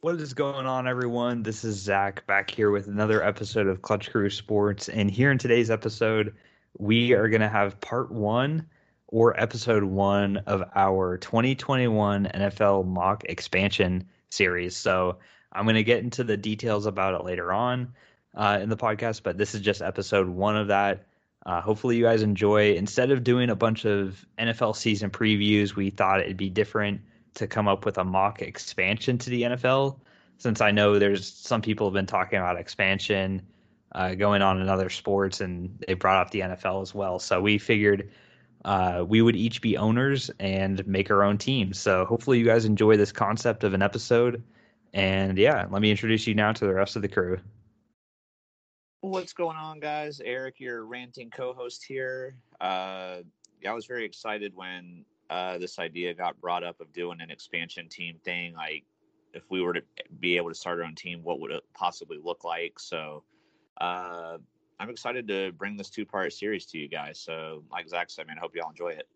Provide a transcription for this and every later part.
What is going on, everyone? This is Zach back here with another episode of Clutch Crew Sports. And here in today's episode, we are going to have part one or episode one of our 2021 NFL mock expansion series. So I'm going to get into the details about it later on uh, in the podcast, but this is just episode one of that. Uh, hopefully, you guys enjoy. Instead of doing a bunch of NFL season previews, we thought it'd be different to come up with a mock expansion to the NFL. Since I know there's some people have been talking about expansion uh, going on in other sports, and they brought up the NFL as well. So we figured uh, we would each be owners and make our own team. So hopefully, you guys enjoy this concept of an episode. And yeah, let me introduce you now to the rest of the crew. What's going on, guys? Eric, your ranting co-host here. Uh, I was very excited when uh, this idea got brought up of doing an expansion team thing. Like, if we were to be able to start our own team, what would it possibly look like? So, uh, I'm excited to bring this two part series to you guys. So, like Zach said, man, I hope y'all enjoy it.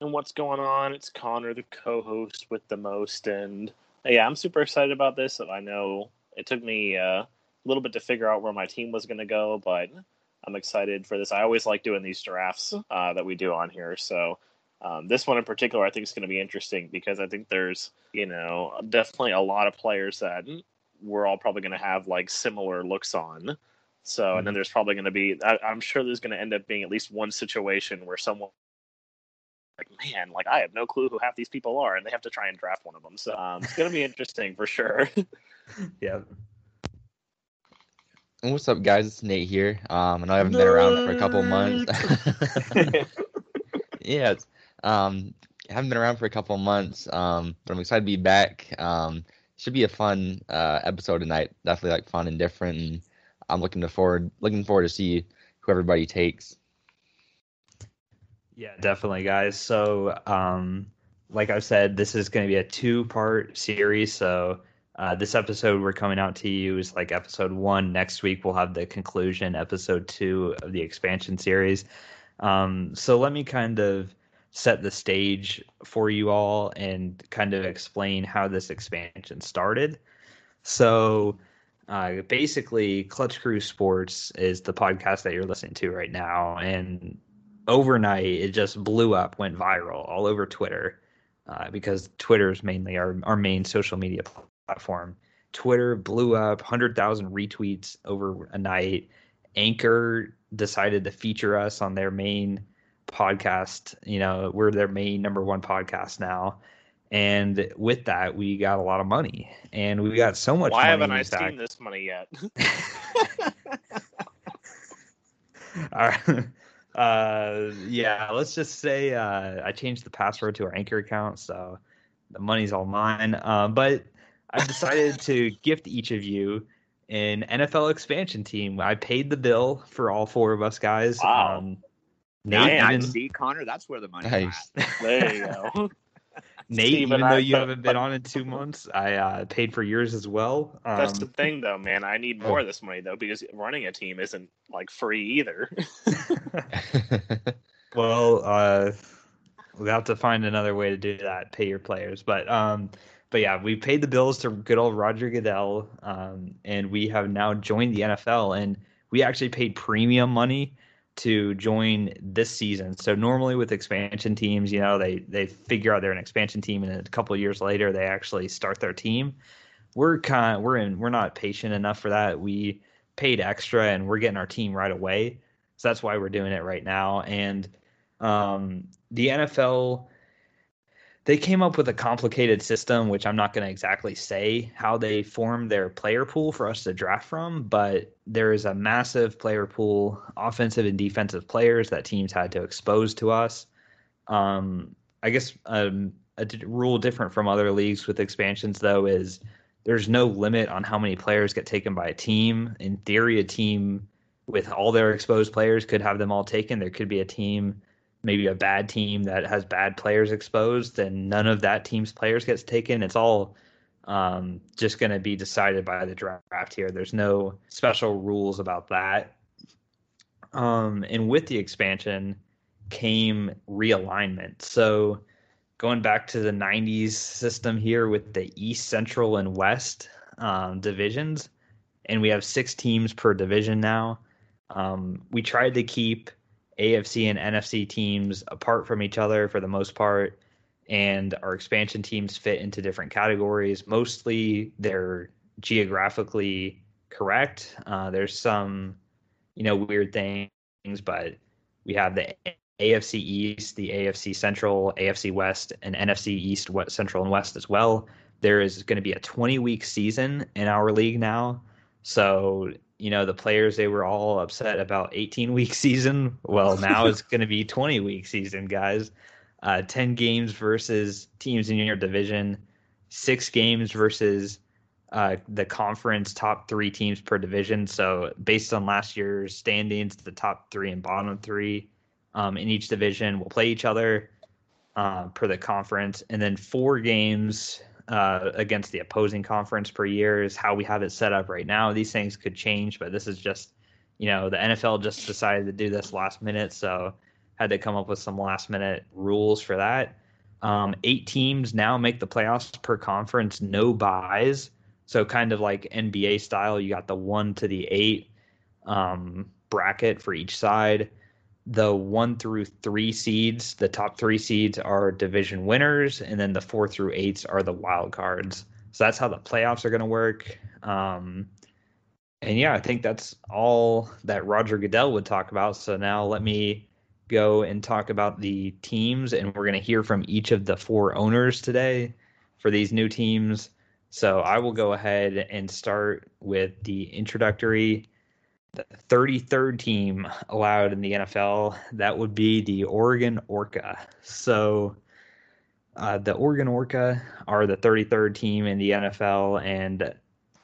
And what's going on? It's Connor, the co host with the most. And yeah, I'm super excited about this. I know it took me uh, a little bit to figure out where my team was going to go, but I'm excited for this. I always like doing these drafts uh, that we do on here. So um, this one in particular, I think is going to be interesting because I think there's, you know, definitely a lot of players that we're all probably going to have like similar looks on. So, mm-hmm. and then mm-hmm. there's probably going to be, I, I'm sure there's going to end up being at least one situation where someone like, man, like I have no clue who half these people are, and they have to try and draft one of them. So um, it's going to be interesting for sure. yeah. What's up, guys? It's Nate here. Um, I know I haven't been around for a couple months. yeah, um, I haven't been around for a couple months, um, but I'm excited to be back. Um, should be a fun uh, episode tonight. Definitely like fun and different, and I'm looking to forward looking forward to see who everybody takes. Yeah, definitely, guys. So, um, like I said, this is going to be a two part series. So uh, this episode we're coming out to you is like episode one. Next week we'll have the conclusion, episode two of the expansion series. Um, so let me kind of set the stage for you all and kind of explain how this expansion started. So uh, basically, Clutch Crew Sports is the podcast that you're listening to right now, and overnight it just blew up, went viral all over Twitter. Uh, because Twitter is mainly our, our main social media platform. Twitter blew up, 100,000 retweets over a night. Anchor decided to feature us on their main podcast. You know, we're their main number one podcast now. And with that, we got a lot of money, and we got so much. Why haven't I seen this money yet? All right. Uh, yeah, let's just say uh, I changed the password to our Anchor account, so the money's all mine. Uh, but I've decided to gift each of you an NFL expansion team. I paid the bill for all four of us guys. Wow. Um, Nate, Man, even, see, Connor, that's where the money nice. There you go. Nate, Steve even though I, you but, haven't been on in two months, I uh, paid for yours as well. Um, that's the thing, though, man. I need more oh. of this money though because running a team isn't like free either. well, uh, we'll have to find another way to do that. Pay your players, but um, but yeah, we paid the bills to good old Roger Goodell, um, and we have now joined the NFL, and we actually paid premium money to join this season. So normally with expansion teams, you know, they they figure out they're an expansion team, and a couple years later they actually start their team. We're kind of, we're in we're not patient enough for that. We paid extra, and we're getting our team right away. So that's why we're doing it right now. And um, the NFL they came up with a complicated system, which I'm not going to exactly say how they formed their player pool for us to draft from, but there is a massive player pool, offensive and defensive players that teams had to expose to us. Um, I guess um, a d- rule different from other leagues with expansions, though, is there's no limit on how many players get taken by a team. In theory, a team with all their exposed players could have them all taken. There could be a team maybe a bad team that has bad players exposed and none of that team's players gets taken. It's all um, just going to be decided by the draft here. There's no special rules about that. Um, and with the expansion came realignment. So going back to the 90s system here with the East, Central, and West um, divisions. And we have six teams per division now. Um, we tried to keep AFC and NFC teams apart from each other for the most part. And our expansion teams fit into different categories. Mostly they're geographically correct. Uh, there's some, you know, weird things, but we have the AFC East, the AFC Central, AFC West, and NFC East, West, Central, and West as well. There is going to be a 20 week season in our league now. So, you know, the players, they were all upset about 18 week season. Well, now it's going to be 20 week season, guys. Uh, 10 games versus teams in your division, six games versus uh, the conference top three teams per division. So, based on last year's standings, the top three and bottom three um, in each division will play each other uh, per the conference, and then four games uh, against the opposing conference per year is how we have it set up right now. These things could change, but this is just, you know, the NFL just decided to do this last minute, so had to come up with some last minute rules for that. Um, eight teams now make the playoffs per conference, no buys. So kind of like NBA style, you got the one to the eight um, bracket for each side the one through three seeds, the top three seeds are division winners, and then the four through eights are the wild cards. So that's how the playoffs are going to work. Um, and yeah, I think that's all that Roger Goodell would talk about. So now let me go and talk about the teams, and we're going to hear from each of the four owners today for these new teams. So I will go ahead and start with the introductory the 33rd team allowed in the NFL, that would be the Oregon Orca. So uh, the Oregon Orca are the 33rd team in the NFL, and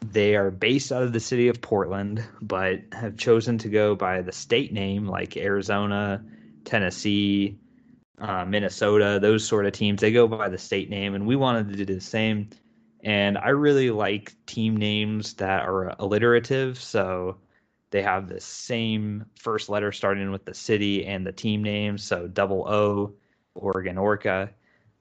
they are based out of the city of Portland, but have chosen to go by the state name like Arizona, Tennessee, uh, Minnesota, those sort of teams. They go by the state name, and we wanted to do the same. And I really like team names that are alliterative. So they have the same first letter starting with the city and the team name, so double O, Oregon Orca.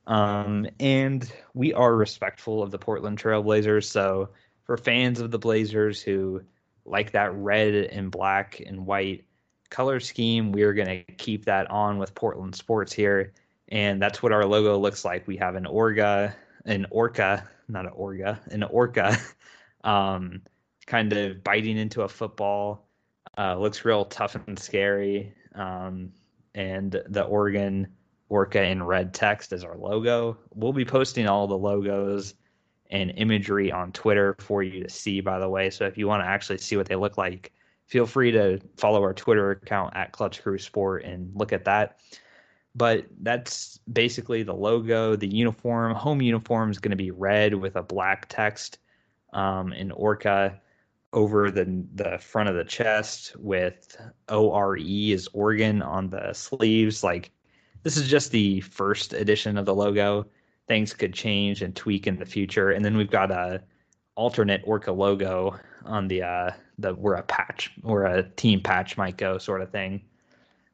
Um, and we are respectful of the Portland Trailblazers. So for fans of the Blazers who like that red and black and white color scheme, we're going to keep that on with Portland Sports here. And that's what our logo looks like. We have an Orga, an Orca, not an Orga, an Orca. Um, kind of biting into a football. Uh, looks real tough and scary. Um, and the Oregon Orca in red text is our logo. We'll be posting all the logos and imagery on Twitter for you to see, by the way. So if you want to actually see what they look like, feel free to follow our Twitter account at Clutch Crew Sport and look at that. But that's basically the logo. The uniform, home uniform is going to be red with a black text um, in Orca over the the front of the chest with ORE is Oregon on the sleeves. Like this is just the first edition of the logo. Things could change and tweak in the future. And then we've got a alternate Orca logo on the uh the where a patch or a team patch might go sort of thing.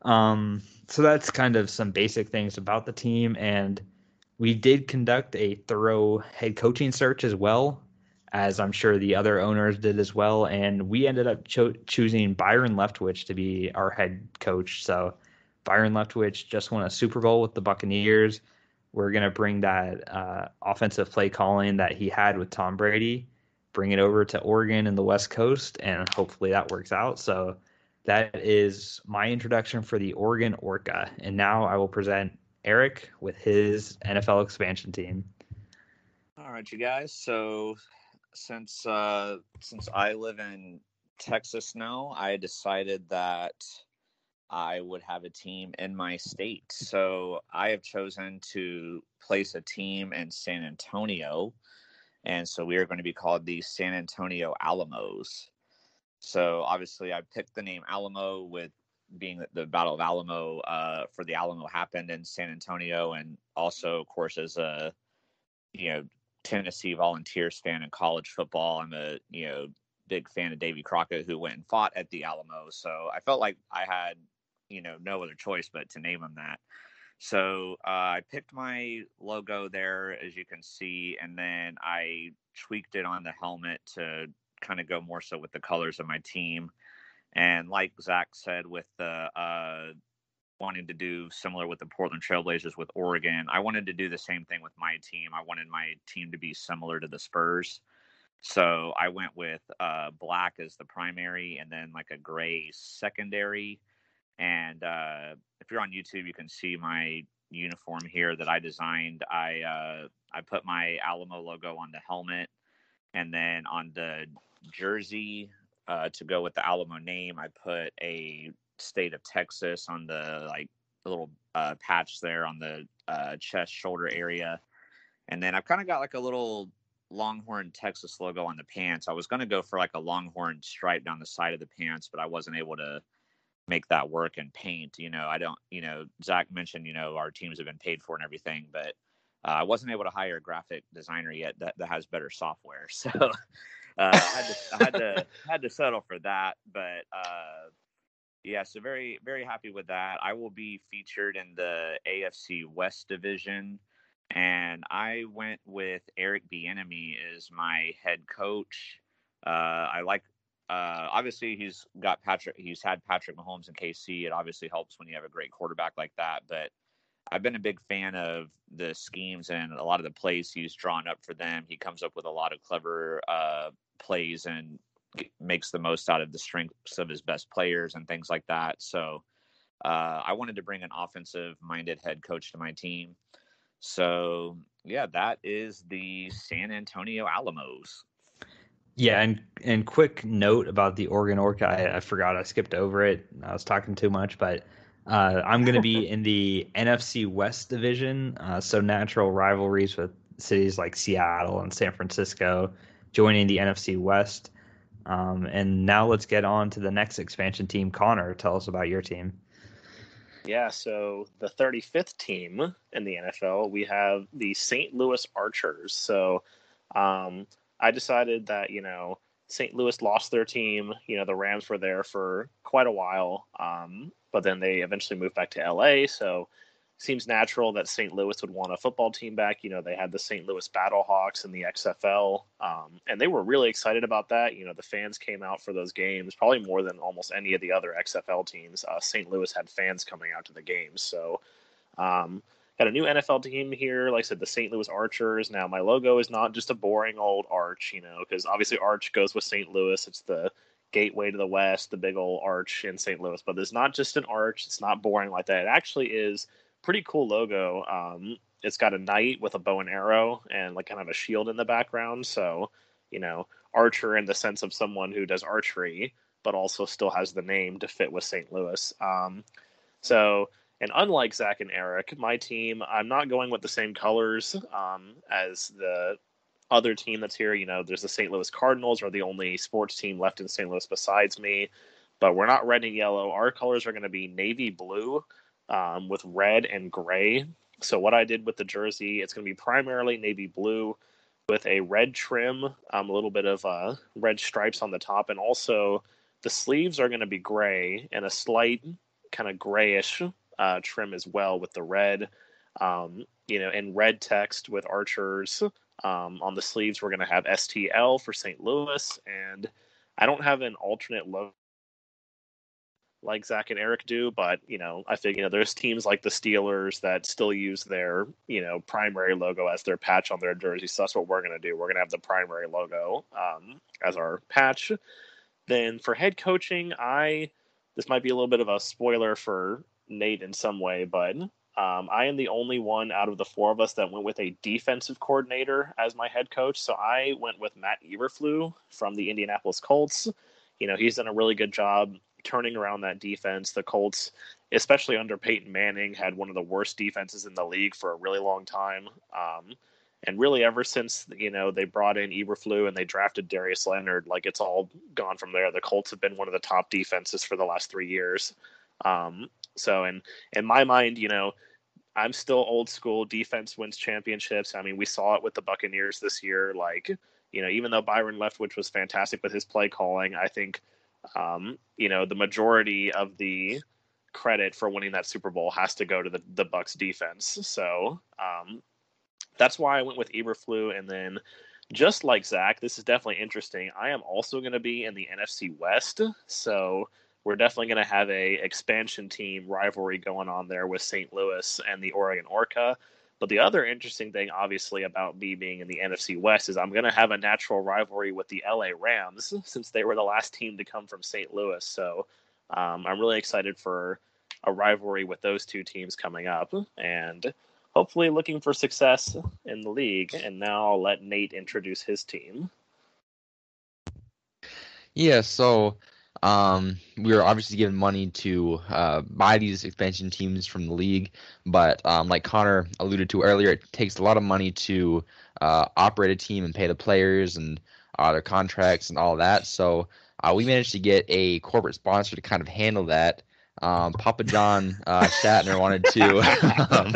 Um so that's kind of some basic things about the team and we did conduct a thorough head coaching search as well as I'm sure the other owners did as well. And we ended up cho- choosing Byron Leftwich to be our head coach. So Byron Leftwich just won a Super Bowl with the Buccaneers. We're going to bring that uh, offensive play calling that he had with Tom Brady, bring it over to Oregon and the West Coast, and hopefully that works out. So that is my introduction for the Oregon Orca. And now I will present Eric with his NFL expansion team. All right, you guys. So since uh, since I live in Texas now, I decided that I would have a team in my state. So I have chosen to place a team in San Antonio. And so we are going to be called the San Antonio Alamos. So obviously, I picked the name Alamo with being that the Battle of Alamo uh, for the Alamo happened in San Antonio, and also, of course, as a you know Tennessee Volunteers fan in college football. I'm a you know big fan of Davy Crockett, who went and fought at the Alamo. So I felt like I had you know no other choice but to name him that. So uh, I picked my logo there, as you can see, and then I tweaked it on the helmet to kind of go more so with the colors of my team. And like Zach said, with the uh, wanting to do similar with the Portland Trailblazers with Oregon, I wanted to do the same thing with my team. I wanted my team to be similar to the Spurs. So I went with uh, black as the primary and then like a gray secondary. And uh, if you're on YouTube, you can see my uniform here that I designed. I uh, I put my Alamo logo on the helmet, and then on the jersey uh, to go with the Alamo name, I put a state of Texas on the like the little uh, patch there on the uh, chest shoulder area, and then I've kind of got like a little Longhorn Texas logo on the pants. I was going to go for like a Longhorn stripe down the side of the pants, but I wasn't able to make that work and paint. You know, I don't. You know, Zach mentioned you know our teams have been paid for and everything, but uh, I wasn't able to hire a graphic designer yet that, that has better software. So uh, I had to I had to had to settle for that. But uh, yeah, so very very happy with that. I will be featured in the AFC West division and I went with Eric Bieniemy as my head coach. Uh, I like. Uh, obviously, he's got Patrick. He's had Patrick Mahomes and KC. It obviously helps when you have a great quarterback like that. But I've been a big fan of the schemes and a lot of the plays he's drawn up for them. He comes up with a lot of clever uh, plays and makes the most out of the strengths of his best players and things like that. So uh, I wanted to bring an offensive minded head coach to my team. So yeah, that is the San Antonio Alamos. Yeah, and and quick note about the Oregon Orca. I, I forgot I skipped over it. I was talking too much, but uh, I'm going to be in the NFC West division. Uh, so natural rivalries with cities like Seattle and San Francisco joining the NFC West. Um, and now let's get on to the next expansion team. Connor, tell us about your team. Yeah, so the 35th team in the NFL, we have the St. Louis Archers. So um, I decided that, you know, St. Louis lost their team. You know, the Rams were there for quite a while, um, but then they eventually moved back to LA. So seems natural that St. Louis would want a football team back. You know, they had the St. Louis Battlehawks in the XFL, um, and they were really excited about that. You know, the fans came out for those games, probably more than almost any of the other XFL teams. Uh, St. Louis had fans coming out to the games, so. Um, got a new NFL team here. Like I said, the St. Louis Archers. Now, my logo is not just a boring old arch, you know, because obviously arch goes with St. Louis. It's the gateway to the west, the big old arch in St. Louis. But it's not just an arch. It's not boring like that. It actually is pretty cool logo. Um, it's got a knight with a bow and arrow and like kind of a shield in the background. So, you know, archer in the sense of someone who does archery, but also still has the name to fit with St. Louis. Um, so, and unlike Zach and Eric, my team, I'm not going with the same colors um, as the other team that's here. You know, there's the St. Louis Cardinals are the only sports team left in St. Louis besides me, but we're not red and yellow. Our colors are going to be navy blue um, with red and gray. So what I did with the jersey, it's going to be primarily navy blue with a red trim, um, a little bit of uh, red stripes on the top, and also the sleeves are going to be gray and a slight kind of grayish uh, trim as well with the red. Um, you know, and red text with archers. Um, on the sleeves, we're going to have STL for St. Louis, and I don't have an alternate logo like Zach and Eric do, but you know, I think you know there's teams like the Steelers that still use their you know primary logo as their patch on their jersey. So that's what we're gonna do. We're gonna have the primary logo um, as our patch. Then for head coaching, I this might be a little bit of a spoiler for Nate in some way, but um, I am the only one out of the four of us that went with a defensive coordinator as my head coach. So I went with Matt Eberflus from the Indianapolis Colts. You know, he's done a really good job turning around that defense. The Colts, especially under Peyton Manning, had one of the worst defenses in the league for a really long time. Um, and really, ever since you know they brought in Eberflus and they drafted Darius Leonard, like it's all gone from there. The Colts have been one of the top defenses for the last three years. Um, so, in in my mind, you know, I'm still old school. Defense wins championships. I mean, we saw it with the Buccaneers this year. Like, you know, even though Byron Leftwich was fantastic with his play calling, I think um, you know, the majority of the credit for winning that Super Bowl has to go to the the Bucs defense. So um, that's why I went with Eberflus, and then just like Zach, this is definitely interesting. I am also going to be in the NFC West, so we're definitely going to have a expansion team rivalry going on there with St. Louis and the Oregon Orca. But the other interesting thing, obviously, about me being in the NFC West is I'm going to have a natural rivalry with the LA Rams since they were the last team to come from St. Louis. So um, I'm really excited for a rivalry with those two teams coming up and hopefully looking for success in the league. And now I'll let Nate introduce his team. Yeah, so um, we were obviously given money to uh, buy these expansion teams from the league, but um, like Connor alluded to earlier, it takes a lot of money to uh, operate a team and pay the players and uh, their contracts and all that. So uh, we managed to get a corporate sponsor to kind of handle that. Um, Papa John uh, Schnatter wanted to um,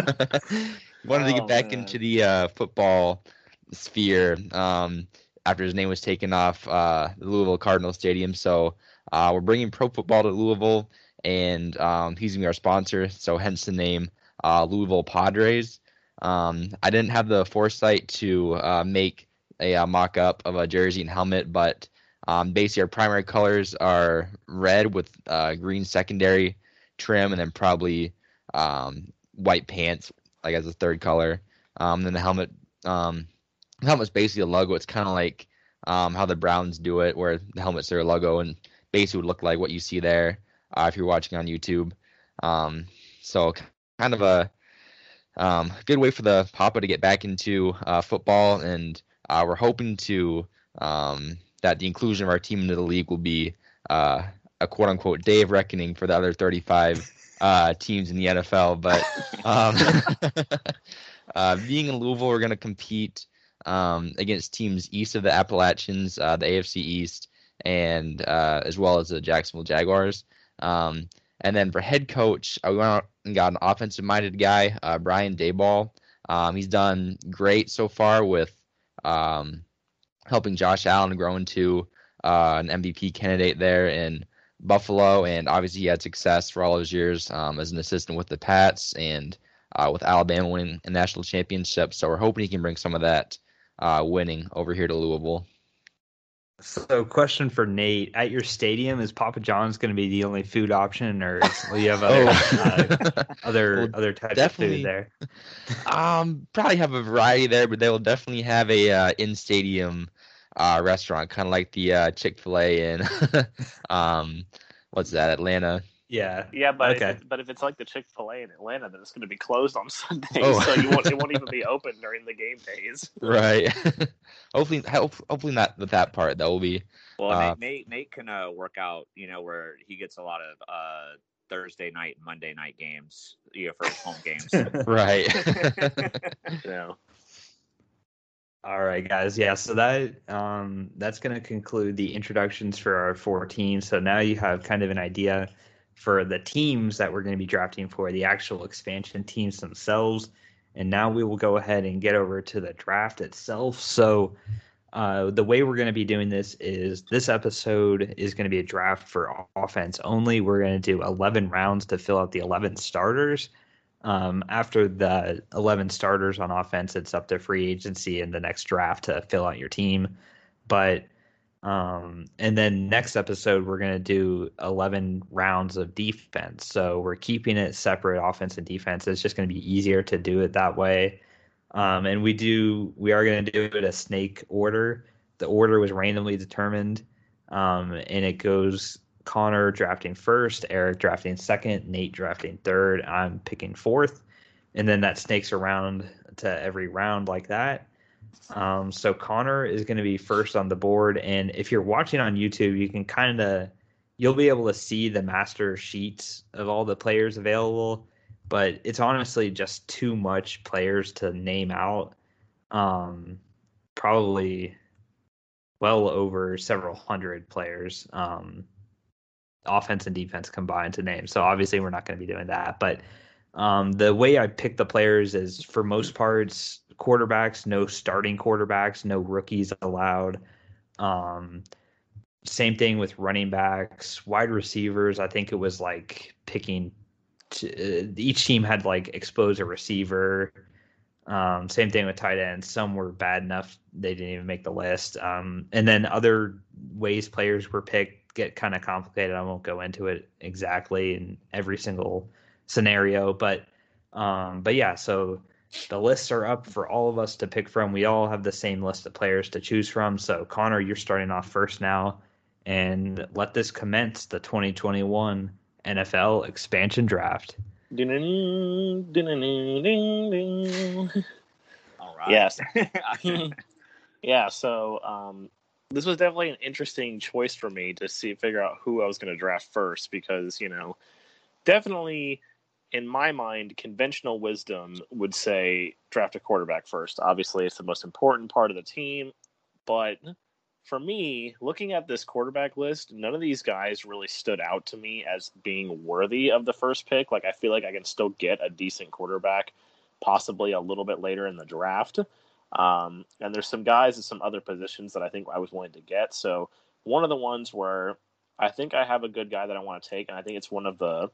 wanted to get oh, back man. into the uh, football sphere um, after his name was taken off the Louisville Cardinal Stadium. So uh, we're bringing pro football to Louisville, and um, he's gonna be our sponsor. So hence the name uh, Louisville Padres. Um, I didn't have the foresight to uh, make a, a uh, mock-up of a jersey and helmet, but um, basically our primary colors are red with uh, green secondary trim, and then probably um, white pants like as a third color. Um, then the helmet, um, the helmet's basically a logo. It's kind of like um, how the Browns do it, where the helmet's their logo, and basically would look like what you see there uh, if you're watching on YouTube. Um, so kind of a um, good way for the Papa to get back into uh, football, and uh, we're hoping to um, that the inclusion of our team into the league will be uh, a quote unquote day of reckoning for the other 35 uh, teams in the NFL. But um, uh, being in Louisville, we're going to compete um, against teams east of the Appalachians, the AFC East and uh, as well as the Jacksonville Jaguars. Um, and then for head coach, we went out and got an offensive minded guy, uh, Brian Daboll. Um, he's done great so far with um, helping Josh Allen grow into uh, an MVP candidate there in Buffalo. And obviously, he had success for all those years um, as an assistant with the Pats and uh, with Alabama winning a national championship. So we're hoping he can bring some of that uh, winning over here to Louisville. So, question for Nate: At your stadium, is Papa John's going to be the only food option, or will you have other oh. uh, other well, other types of food there? Um, probably have a variety there, but they will definitely have a uh, in stadium uh, restaurant, kind of like the uh, Chick Fil A in um, what's that, Atlanta. Yeah. Yeah, but okay. if but if it's like the Chick Fil A in Atlanta, then it's going to be closed on Sundays, oh. so you won't it won't even be open during the game days. Right. hopefully, hopefully not with that part. That will be. Well, uh, Nate, Nate, Nate can uh, work out. You know where he gets a lot of uh, Thursday night and Monday night games. You know for home games. right. yeah. All right, guys. Yeah, so that um, that's going to conclude the introductions for our four teams. So now you have kind of an idea for the teams that we're going to be drafting for the actual expansion teams themselves. And now we will go ahead and get over to the draft itself. So, uh, the way we're going to be doing this is this episode is going to be a draft for offense only. We're going to do 11 rounds to fill out the 11 starters. Um, after the 11 starters on offense, it's up to free agency in the next draft to fill out your team. But um, and then next episode, we're going to do 11 rounds of defense. So we're keeping it separate offense and defense. It's just going to be easier to do it that way. Um, and we do, we are going to do it a snake order. The order was randomly determined. Um, and it goes Connor drafting first, Eric drafting second, Nate drafting third. I'm picking fourth. And then that snakes around to every round like that. Um, so Connor is going to be first on the board, and if you're watching on YouTube, you can kind of you'll be able to see the master sheets of all the players available, but it's honestly just too much players to name out. Um, probably well over several hundred players, um, offense and defense combined to name. So obviously we're not going to be doing that, but um, the way I pick the players is for most parts quarterbacks, no starting quarterbacks, no rookies allowed. Um, same thing with running backs, wide receivers. I think it was like picking to, each team had like exposed a receiver. Um, same thing with tight ends. Some were bad enough they didn't even make the list. Um, and then other ways players were picked get kind of complicated. I won't go into it exactly in every single scenario, but um, but yeah. So the lists are up for all of us to pick from. We all have the same list of players to choose from. So Connor, you're starting off first now, and let this commence the 2021 NFL expansion draft. Ding, ding, ding, All right. Yes. yeah, so um, this was definitely an interesting choice for me to see figure out who I was going to draft first because you know, definitely in my mind, conventional wisdom would say draft a quarterback first. Obviously, it's the most important part of the team, but for me, looking at this quarterback list, none of these guys really stood out to me as being worthy of the first pick. Like I feel like I can still get a decent quarterback, possibly a little bit later in the draft. Um, and there's some guys at some other positions that I think I was willing to get. So one of the ones where I think I have a good guy that I want to take, and I think it's one of the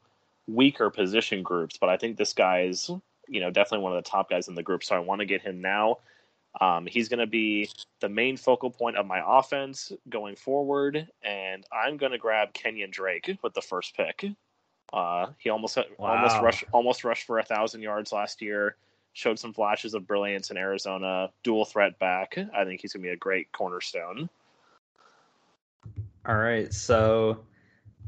weaker position groups, but I think this guy is, you know, definitely one of the top guys in the group. So I want to get him now. Um, he's going to be the main focal point of my offense going forward, and I'm going to grab Kenyon Drake with the first pick. Uh, he almost wow. almost rushed almost rushed for a thousand yards last year. Showed some flashes of brilliance in Arizona. Dual threat back. I think he's going to be a great cornerstone. All right, so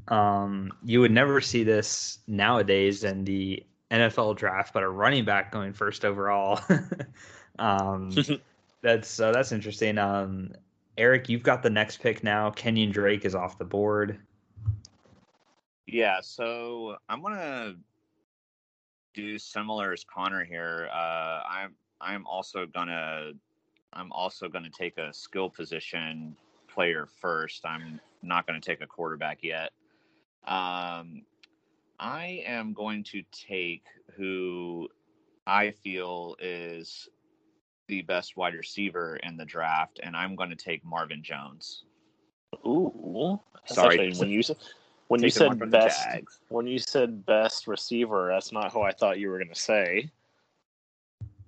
um, you would never see this nowadays in the NFL draft, but a running back going first overall. um, that's uh, that's interesting. Um, Eric, you've got the next pick now. Kenyon Drake is off the board. Yeah, so I'm gonna do similar as Connor here. Uh, I'm I'm also gonna I'm also gonna take a skill position player first. I'm not gonna take a quarterback yet. Um, I am going to take who I feel is the best wide receiver in the draft, and I'm going to take Marvin Jones. Ooh, sorry. When you when you said best when you said best receiver, that's not who I thought you were going to say.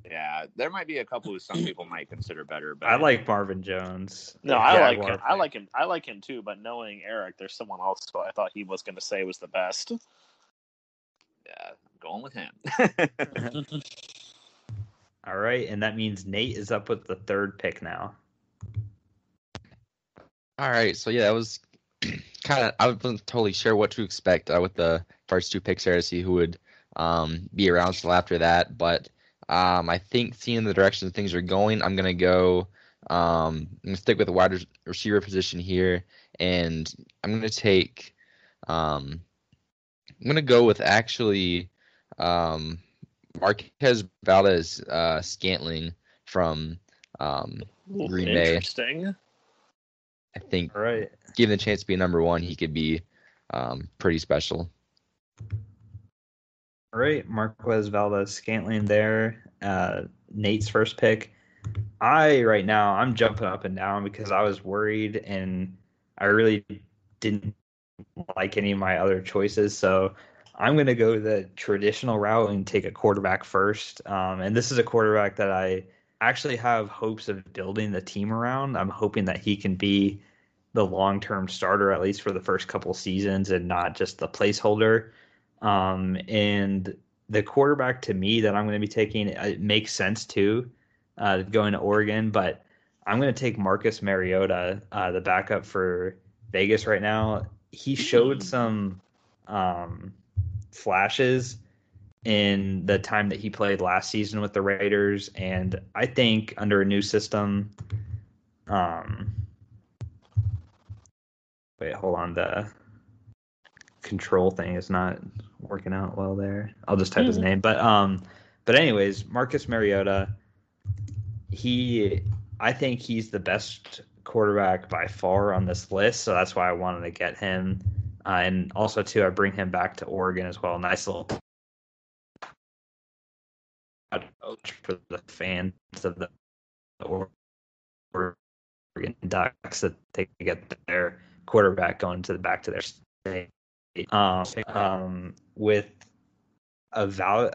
Yeah, there might be a couple who some people might consider better, but I like Marvin Jones. No, I like him. I like him. I like him too. But knowing Eric, there's someone else who I thought he was going to say was the best. Yeah, going with him. All right, and that means Nate is up with the third pick now. All right, so yeah, that was kind of I wasn't totally sure what to expect uh, with the first two picks here to see who would um, be around still after that, but um, I think seeing the direction things are going, I'm gonna go. Um, I'm gonna stick with the wide receiver position here, and I'm gonna take. Um, I'm gonna go with actually um, Marquez Valdes uh, Scantling from um, Green Bay. Interesting. I think, right. given the chance to be number one, he could be um, pretty special. All right, Marquez Valdes Scantling there. Uh, Nate's first pick. I right now I'm jumping up and down because I was worried and I really didn't like any of my other choices. So I'm going to go the traditional route and take a quarterback first. Um, and this is a quarterback that I actually have hopes of building the team around. I'm hoping that he can be the long term starter, at least for the first couple seasons, and not just the placeholder. Um, and the quarterback to me that I'm going to be taking it makes sense too, uh, going to Oregon, but I'm going to take Marcus Mariota, uh, the backup for Vegas right now. He showed hmm. some um, flashes in the time that he played last season with the Raiders, and I think under a new system, um, wait, hold on, the control thing is not working out well there. I'll just type mm-hmm. his name. But um but anyways, Marcus Mariota, he I think he's the best quarterback by far on this list, so that's why I wanted to get him. Uh, and also too, I bring him back to Oregon as well. Nice little for the fans of the Oregon Ducks that they get their quarterback going to the back to their state um, um, with a value,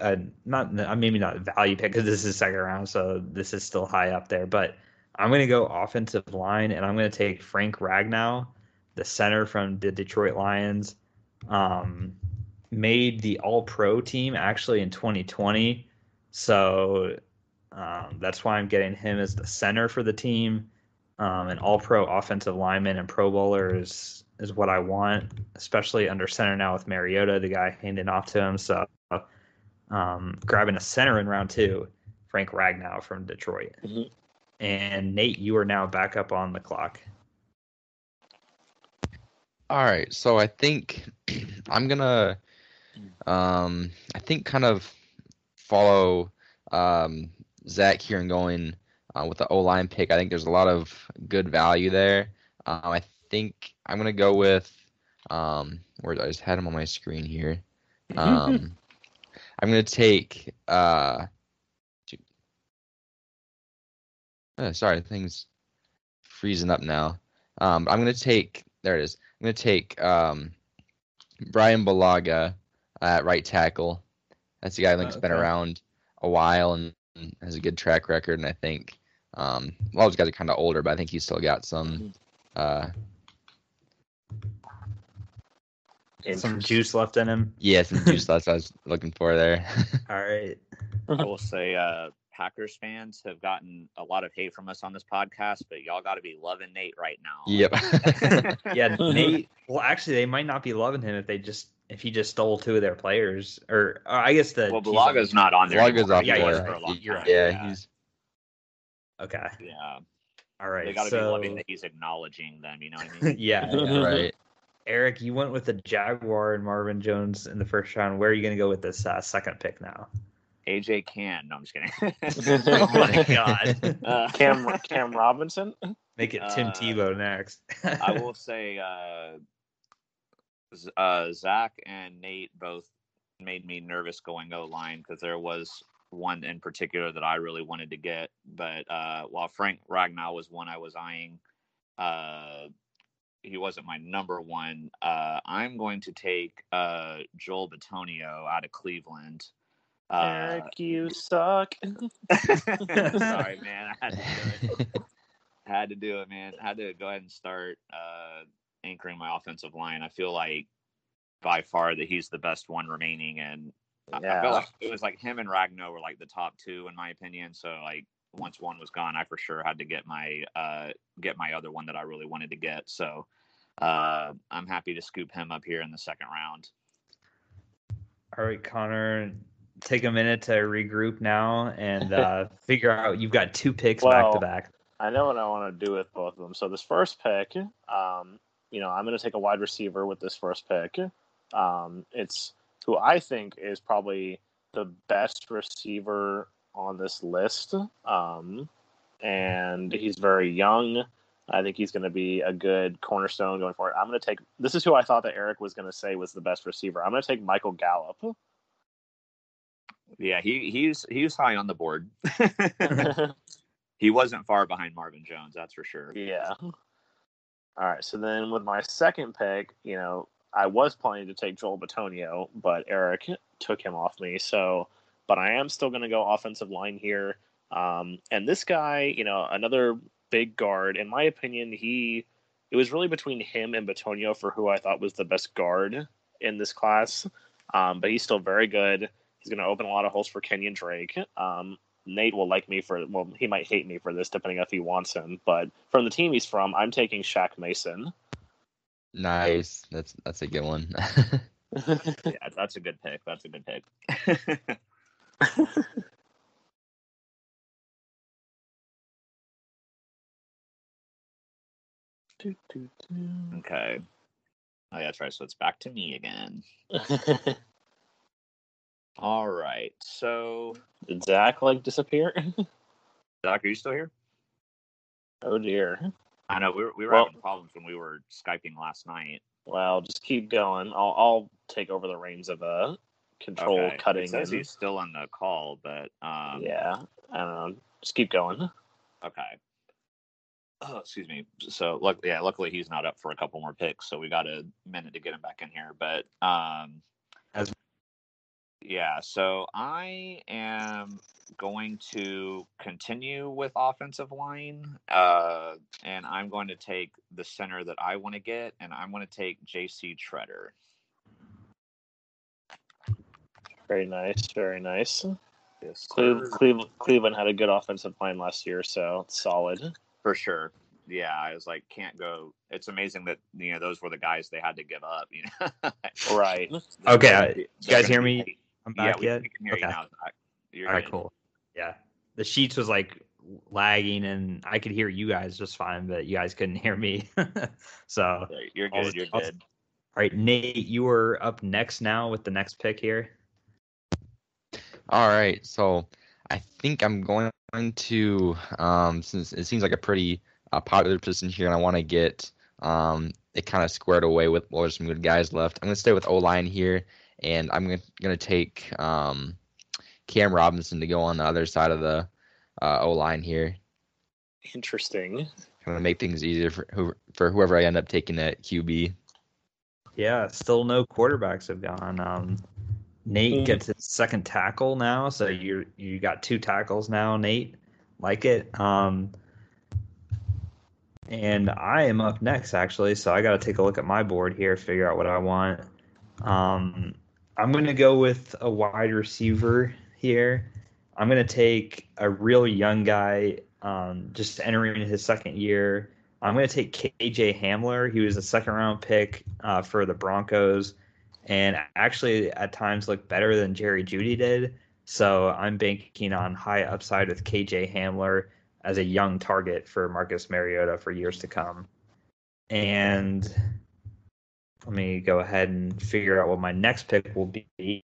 not maybe not value pick because this is second round, so this is still high up there. But I'm going to go offensive line, and I'm going to take Frank Ragnow, the center from the Detroit Lions. Um, made the All Pro team actually in 2020, so um, that's why I'm getting him as the center for the team. Um, an All Pro offensive lineman and Pro Bowler is is what I want, especially under center now with Mariota, the guy handing off to him. So um, grabbing a center in round two, Frank Ragnow from Detroit. Mhm. And Nate, you are now back up on the clock. All right, so I think I'm gonna, um, I think kind of follow um, Zach here and going uh, with the O line pick. I think there's a lot of good value there. Um, I think I'm gonna go with, um, where I just had him on my screen here. Um, I'm gonna take. Uh, oh, sorry, things freezing up now. Um, I'm gonna take. There it is. I'm gonna take um, Bryan Bulaga at right tackle. That's the guy that's Oh, been okay. around a while and and has a good track record. And I think um, a lot of those guys are kind of older, but I think he's still got some. Uh, Some Interest- juice left in him. yeah, some juice. that's what I was looking for there. All right. I will say, uh, Packers fans have gotten a lot of hate from us on this podcast, but y'all got to be loving Nate right now. yep. Yeah, Nate. Well, actually, they might not be loving him if they just if he just stole two of their players, or, or I guess the well, he's- Bulaga's not on there. Bulaga's anymore. off He the was board. for a long You're time. right. yeah, he's Okay. yeah. All right. They got to so, be loving that he's acknowledging them. You know what I mean? yeah, yeah. right. Eric, you went with the Jaguar and Marvin Jones in the first round. Where are you going to go with this uh, second pick now? AJ can. No, I'm just kidding. oh my god! Uh, Cam Cam Robinson. Make it Tim Uh, Tebow next. I will say, uh, uh, Zach and Nate both made me nervous going O line because there was one in particular that I really wanted to get. But uh, while Frank Ragnow was one I was eyeing, uh, he wasn't my number one. Uh, I'm going to take uh, Joel Bitonio out of Cleveland. Uh, Eric, you suck. sorry, man. I had to do it. had to do it, man. had to go ahead and start uh, anchoring my offensive line. I feel like by far that he's the best one remaining, and I- I feel like it was like him and Ragnow were like the top two in my opinion. So like once one was gone, I for sure had to get my uh, get my other one that I really wanted to get. So uh, I'm happy to scoop him up here in the second round. All right, Connor, take a minute to regroup now and uh, figure out. You've got two picks back to back. I know what I want to do with both of them. So this first pick, um, you know, I'm going to take a wide receiver with this first pick. Um, it's who I think is probably the best receiver on this list. Um, and he's very young. I think he's going to be a good cornerstone going forward. I'm going to take this is who I thought that Eric was going to say was the best receiver. I'm going to take Michael Gallup. Yeah, he he's he was high on the board. he wasn't far behind Marvin Jones, that's for sure. Yeah. All right. So then with my second pick, you know, I was planning to take Joel Bitonio, but Eric took him off me. So, but I am still going to go offensive line here. Um, and this guy, you know, another big guard. In my opinion, he it was really between him and Bitonio for who I thought was the best guard in this class. Um, but he's still very good. He's going to open a lot of holes for Kenyon Drake. Um, Nate will like me for well, he might hate me for this depending if he wants him. But from the team he's from, I'm taking Shaq Mason. nice. That's that's a good one. Yeah, that's a good pick. That's a good pick. okay. Oh, yeah, that's right. So it's back to me again. All right. So, Did Zach like disappear? Zach, are you still here? oh dear. I know we were, we were Well- having problems when we were skyping last night. Well, just keep going. I'll I'll take over the reins of uh control Okay. cutting. It says and- he's still on the call, but um, yeah, I don't know. Just keep going. Okay. Oh, excuse me. So, luck, yeah, luckily he's not up for a couple more picks, so we got a minute to get him back in here. But um, As- Yeah, so I am going to continue with offensive line, uh, and I'm going to take the center that I want to get, and I'm going to take J.C. Tretter. Very nice, very nice. Yes, Cleveland, sir. Cleveland, Cleveland had a good offensive line last year, so it's solid. for sure. Yeah, I was like, can't go. It's amazing that you know those were the guys they had to give up. You know, Right. Okay, gonna uh, be- you guys hear me? I'm back we, yet. we can hear you Okay. now, Zach. You're All right, good. cool. Yeah, the sheets was like lagging, and I could hear you guys just fine, but you guys couldn't hear me. so, Yeah, You're I'll- good. You're I'll- good. All right, Nate, you are up next now with the next pick here. All right, so I think I'm going to um, since it seems like a pretty uh, popular position here, and I want to get um, it kind of squared away with what are some good guys left. I'm going to stay with O line here, and I'm going to take um, Cam Robinson to go on the other side of the uh, O line here, Interesting. kind of make things easier for who, for whoever I end up taking at QB. Yeah, still no quarterbacks have gone. Um, Nate Mhm. gets his second tackle now, so you you got two tackles now, Nate. Like it. Um, and I am up next actually, so I got to take a look at my board here, figure out what I want. Um, I'm going to go with a wide receiver here. I'm going to take a real young guy, um, just entering his second year. I'm going to take KJ Hamler. He was a second round pick uh, for the Broncos and actually at times looked better than Jerry Jeudy did. So I'm banking on high upside with KJ Hamler as a young target for Marcus Mariota for years to come. And let me go ahead and figure out what my next pick will be.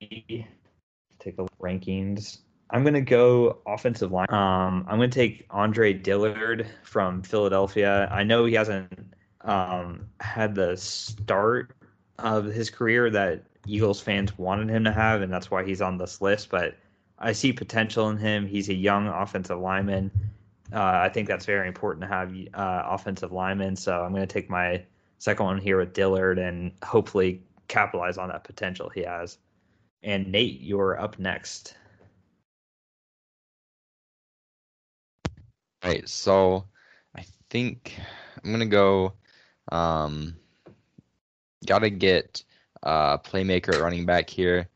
Take a look rankings. I'm gonna go offensive line. Um, I'm gonna take Andre Dillard from Philadelphia. I know he hasn't um, had the start of his career that Eagles fans wanted him to have, and that's why he's on this list. But I see potential in him. He's a young offensive lineman. Uh, I think that's very important to have uh, offensive linemen. So I'm going to take my second one here with Dillard and hopefully capitalize on that potential he has. And Nate, you're up next. Right, so I think I'm gonna go. Um, gotta get uh playmaker running back here.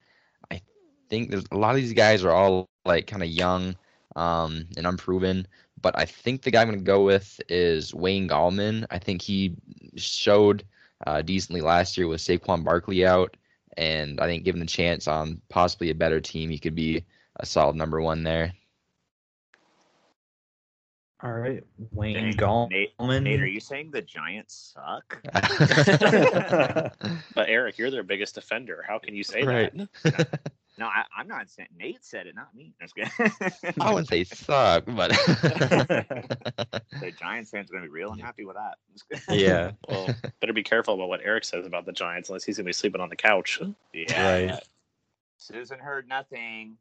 I think there's a lot of these guys are all like kind of young, um, and unproven. But I think the guy I'm gonna go with is Wayne Gallman. I think he showed uh, decently last year with Saquon Barkley out, and I think given the chance on possibly a better team, he could be a solid number one there. All right, Wayne Dang, Gallman. Nate, Nate, are you saying the Giants suck? But Eric, you're their biggest defender. How can you say Right. that? No, I, I'm not saying Nate said it, not me. That's good. I wouldn't say suck, but the Giants fans are gonna be real unhappy with that. yeah. Well, better be careful about what Eric says about the Giants, unless he's gonna be sleeping on the couch. yeah. Right. Susan heard nothing.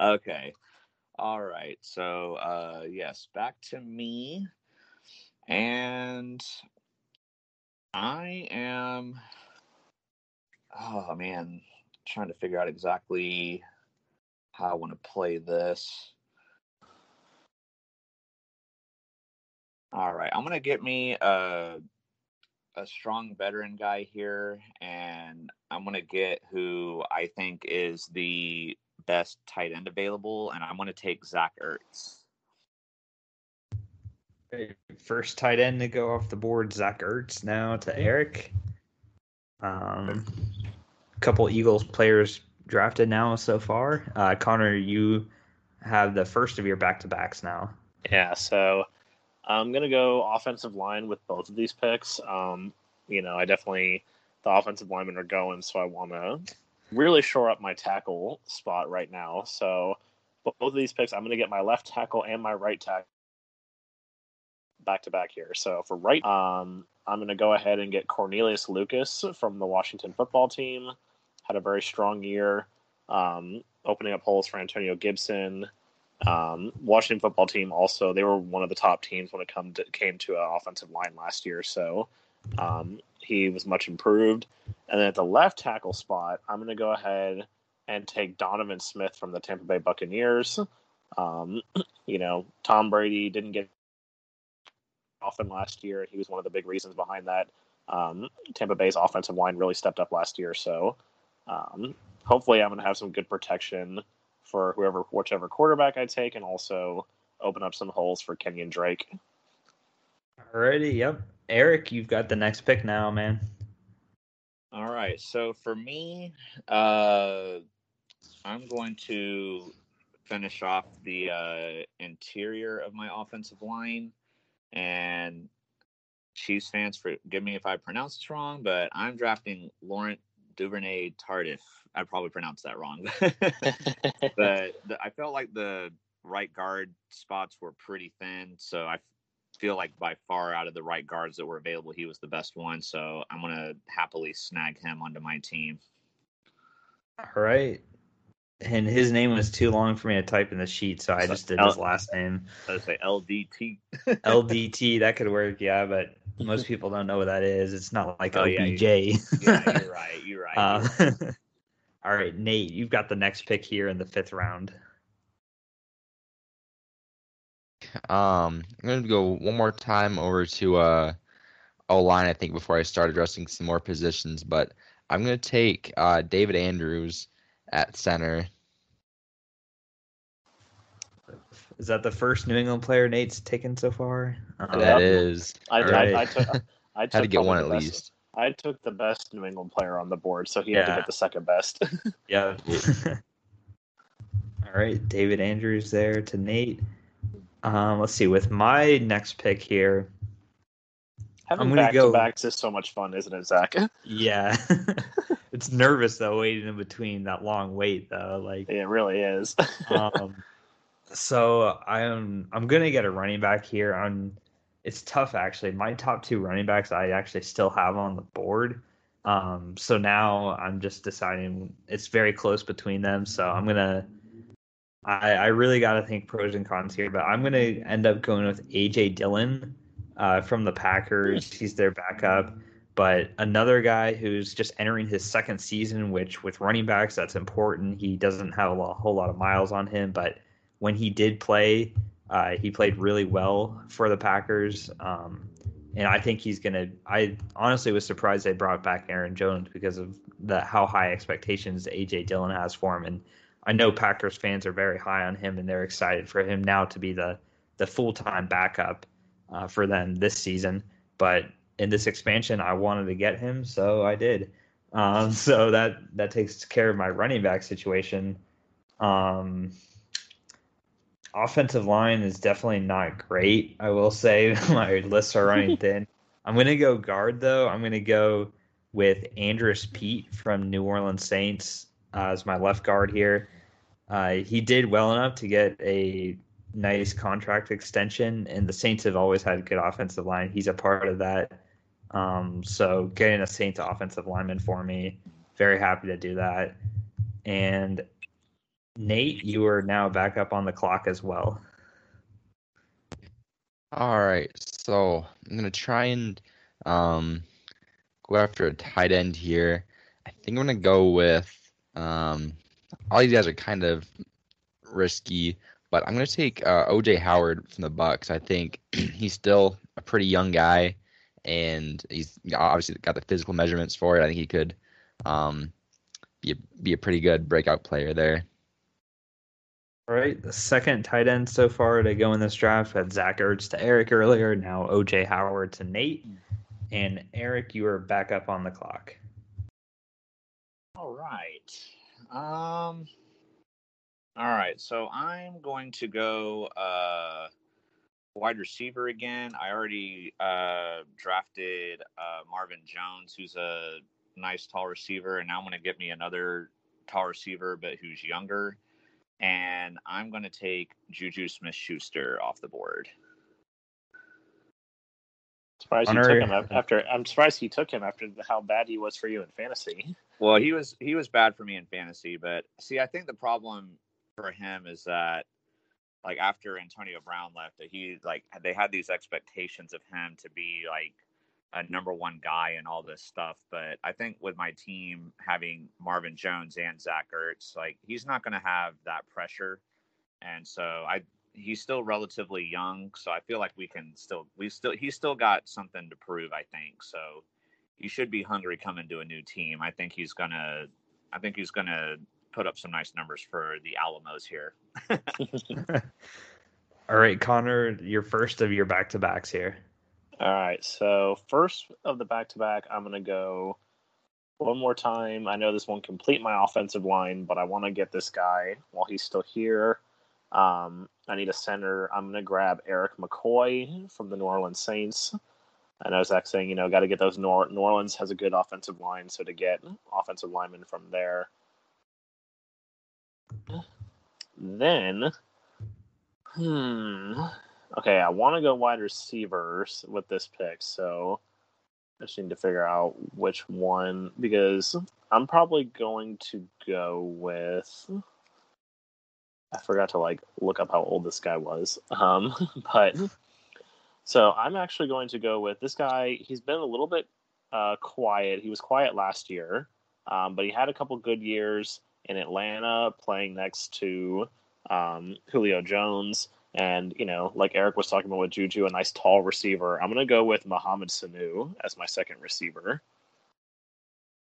okay. All right. So uh yes, back to me. And I am oh man, trying to figure out exactly how I want to play this. All right, I'm gonna get me a a strong veteran guy here, and I'm gonna get who I think is the best tight end available, and I'm gonna take Zach Ertz. First tight end to go off the board, Zach Ertz now to Eric. Um, a couple Eagles players drafted now so far. Uh, Connor, you have the first of your back to backs now. Yeah, so I'm gonna go offensive line with both of these picks. Um, you know, I definitely the offensive linemen are going, so I want to really shore up my tackle spot right now. So both of these picks, I'm gonna get my left tackle and my right tackle back to back here. So for right, um, I'm gonna go ahead and get Cornelius Lucas from the Washington Football Team. Had a very strong year, um, opening up holes for Antonio Gibson. Um, Washington football team also they were one of the top teams when it come to, came to an offensive line last year. So um, he was much improved. And then at the left tackle spot, I'm going to go ahead and take Donovan Smith from the Tampa Bay Buccaneers. Um, you know, Tom Brady didn't get often last year. And he was one of the big reasons behind that. Um, Tampa Bay's offensive line really stepped up last year, so um, hopefully I'm going to have some good protection for whoever, whichever quarterback I take, and also open up some holes for Kenyon Drake. Alrighty, yep. Eric, you've got the next pick now, man. All right. So for me, uh, I'm going to finish off the uh, interior of my offensive line. And Chiefs fans, forgive me if I pronounce this wrong, but I'm drafting Laurent Duvernay Tardif. I probably pronounced that wrong. but the, I felt like the right guard spots were pretty thin. So I feel like by far out of the right guards that were available, he was the best one. So I'm going to happily snag him onto my team. All right. And his name was too long for me to type in the sheet, so I just did his last name. I was say LDT. LDT, that could work, yeah, but most people don't know what that is. It's not like oh, OBJ. Yeah, yeah, you're right. You're right. Uh, all right, Nate, you've got the next pick here in the fifth round. Um, I'm gonna go one more time over to uh O line. I think before I start addressing some more positions, but I'm gonna take uh, David Andrews at center. Is that the first New England player Nate's taken so far? Uh, that is. I, right. I, I, took. I took Had to get one at best, least. I took the best New England player on the board, so he yeah. had to get the second best. yeah. All right, David Andrews there to Nate. Um, let's see. With my next pick here, Having I'm gonna go. Backs is so much fun, isn't it, Zach? Yeah, it's nervous though, waiting in between that long wait though. Like it really is. um, so I'm I'm gonna get a running back here. On it's tough actually. My top two running backs I actually still have on the board. Um, so now I'm just deciding. It's very close between them. So I'm gonna I, I really got to think pros and cons here, but I'm going to end up going with AJ Dillon uh, from the Packers. He's their backup, but another guy who's just entering his second season, which with running backs, that's important. He doesn't have a lot, whole lot of miles on him, but when he did play, uh, he played really well for the Packers. Um, and I think he's going to. I honestly was surprised they brought back Aaron Jones because of the how high expectations AJ Dillon has for him. And I know Packers fans are very high on him and they're excited for him now to be the the full time backup uh, for them this season. But in this expansion, I wanted to get him, so I did. Um, so that that takes care of my running back situation. Um, offensive line is definitely not great. I will say my lists are running thin. I'm gonna go guard though. I'm gonna go with Andrus Peat from New Orleans Saints as my left guard here. Uh, he did well enough to get a nice contract extension, and the Saints have always had a good offensive line. He's a part of that. Um, so getting a Saints offensive lineman for me, very happy to do that. And Nate, you are now back up on the clock as well. All right, so I'm gonna try and um, go after a tight end here. I think I'm gonna go with um, all these guys are kind of risky, but I'm going to take uh, OJ Howard from the Bucs. I think he's still a pretty young guy, and he's obviously got the physical measurements for it. I think he could um, be a, be a pretty good breakout player there. All right, the second tight end so far to go in this draft had Zach Ertz to Eric earlier. Now OJ Howard to Nate, and Eric, you are back up on the clock. All right. Um. All right. So I'm going to go uh, wide receiver again. I already uh, drafted uh, Marvin Jones, who's a nice tall receiver, and now I'm going to get me another tall receiver, but who's younger. And I'm going to take Juju Smith Schuster off the board. Surprised you took him after. I'm surprised he took him after how bad he was for you in fantasy. Well, he was he was bad for me in fantasy, but see, I think the problem for him is that like after Antonio Brown left, that he like they had these expectations of him to be like a number one guy and all this stuff. But I think with my team having Marvin Jones and Zach Ertz, like he's not going to have that pressure, and so I he's still relatively young, so I feel like we can still we still he's still got something to prove. I think so. He should be hungry coming to a new team. I think he's gonna. I think he's gonna put up some nice numbers for the Alamos here. All right, Connor, your first of your back to backs here. All right, so first of the back to back, I'm gonna go one more time. I know this won't complete my offensive line, but I want to get this guy while he's still here. Um, I need a center. I'm gonna grab Erik McCoy from the New Orleans Saints. I know Zach saying, you know, got to get those. New Orleans has a good offensive line, so to get offensive linemen from there. Then, hmm, okay, I want to go wide receivers with this pick, so I just need to figure out which one because I'm probably going to go with. I forgot to like look up how old this guy was, um, but so I'm actually going to go with this guy. He's been a little bit uh, quiet. He was quiet last year, um, but he had a couple good years in Atlanta, playing next to um, Julio Jones. And, you know, like Eric was talking about with Juju, a nice tall receiver. I'm going to go with Mohamed Sanu as my second receiver.